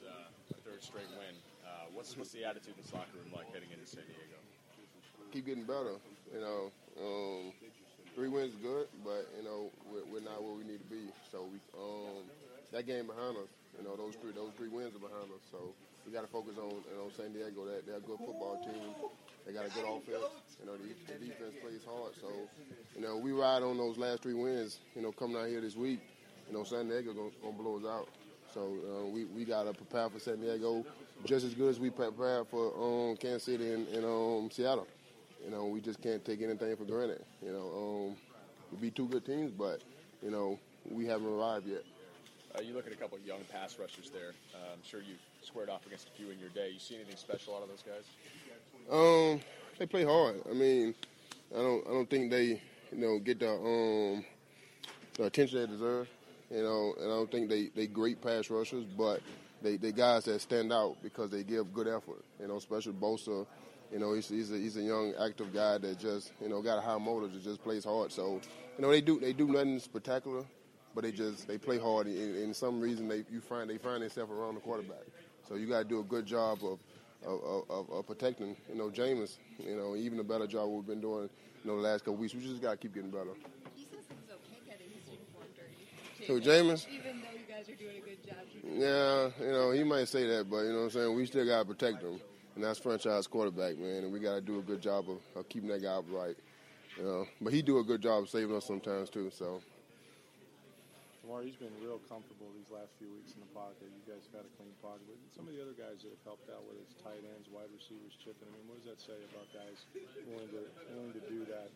uh, third straight win, uh, what's, what's the attitude in this locker room like heading into San Diego? Keep getting better. You know, um, three wins is good, but, you know, we're, we're not where we need to be. So we. Um, that game behind us. You know, those three those three wins are behind us. So we got to focus on you know San Diego. That they're a good football team. They got a good offense. You know, the, the defense plays hard. So you know, we ride on those last three wins. You know, coming out here this week. You know, San Diego gonna, gonna blow us out. So uh, we we got to prepare for San Diego just as good as we prepared for um, Kansas City and, and um, Seattle. You know, we just can't take anything for granted. You know, um, we beat two good teams, but you know, we haven't arrived yet. Uh, you look at a couple of young pass rushers there. Uh, I'm sure you've squared off against a few in your day. You see anything special out of those guys? Um, they play hard. I mean, I don't, I don't think they, you know, get the um, the attention they deserve. You know, and I don't think they they great pass rushers, but they they guys that stand out because they give good effort. You know, especially Bosa. You know, he's he's a, he's a young active guy that just you know got a high motor that just plays hard. So you know they do they do nothing spectacular but they just they play hard, and, and some reason they you find they find themselves around the quarterback. So you got to do a good job of of, of, of protecting, you know, Jameis. You know, even a better job we've been doing, you know, the last couple weeks. We just got to keep getting better. He says it was okay getting his uniform dirty. So Jameis. Even though you guys are doing a good job. Yeah, you know, he might say that, but you know what I'm saying. We still got to protect him, and that's franchise quarterback, man. And we got to do a good job of, of keeping that guy upright. You know, but he do a good job of saving us sometimes too. So. Lamar, he's been real comfortable these last few weeks in the pocket. You guys got a clean pocket, but some of the other guys that have helped out, whether it's tight ends, wide receivers, chipping. I mean, what does that say about guys willing to willing to do that?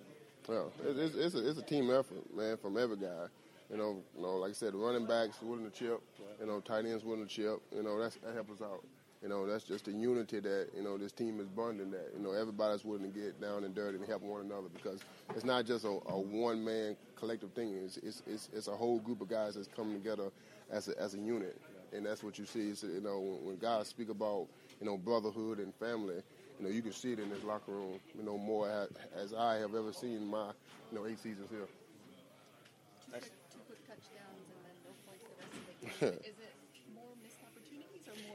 Well, it's, it's, a, it's a team effort, man, from every guy. You know, you know, like I said, running backs willing to chip. You know, tight ends willing to chip. You know, that's, that helps us out. You know, that's just the unity that, you know, this team is bonding that, you know, everybody's willing to get down and dirty and help one another because it's not just a, a one man collective thing. It's, it's, it's, it's, a whole group of guys that's coming together as a, as a unit. And that's what you see. Is, you know, when, when guys speak about, you know, brotherhood and family, you know, you can see it in this locker room, you know, more as, as I have ever seen my, you know, eight seasons here. Two quick touchdowns and then no points the rest of the game. Is it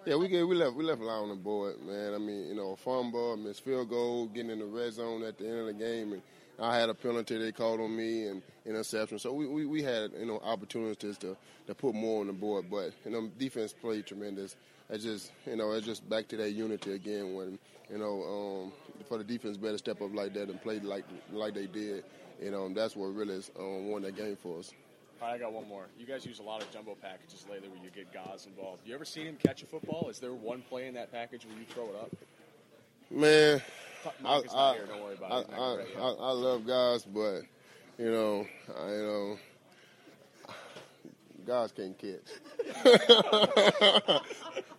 yeah, we get we left we left a lot on the board, man. I mean, you know, a fumble, missed field goal, getting in the red zone at the end of the game, and I had a penalty they called on me and interception. So we, we, we had you know opportunities to to put more on the board, but you know defense played tremendous. I just you know it's just back to that unity again when you know um, for the defense better step up like that and play like like they did. You know that's what really um, won that game for us. I got one more. You guys use a lot of jumbo packages lately where you get guys involved. You ever seen him catch a football? Is there one play in that package where you throw it up? Man, I, I, I, I, I, love guys, but you know, I, you know, guys can't catch.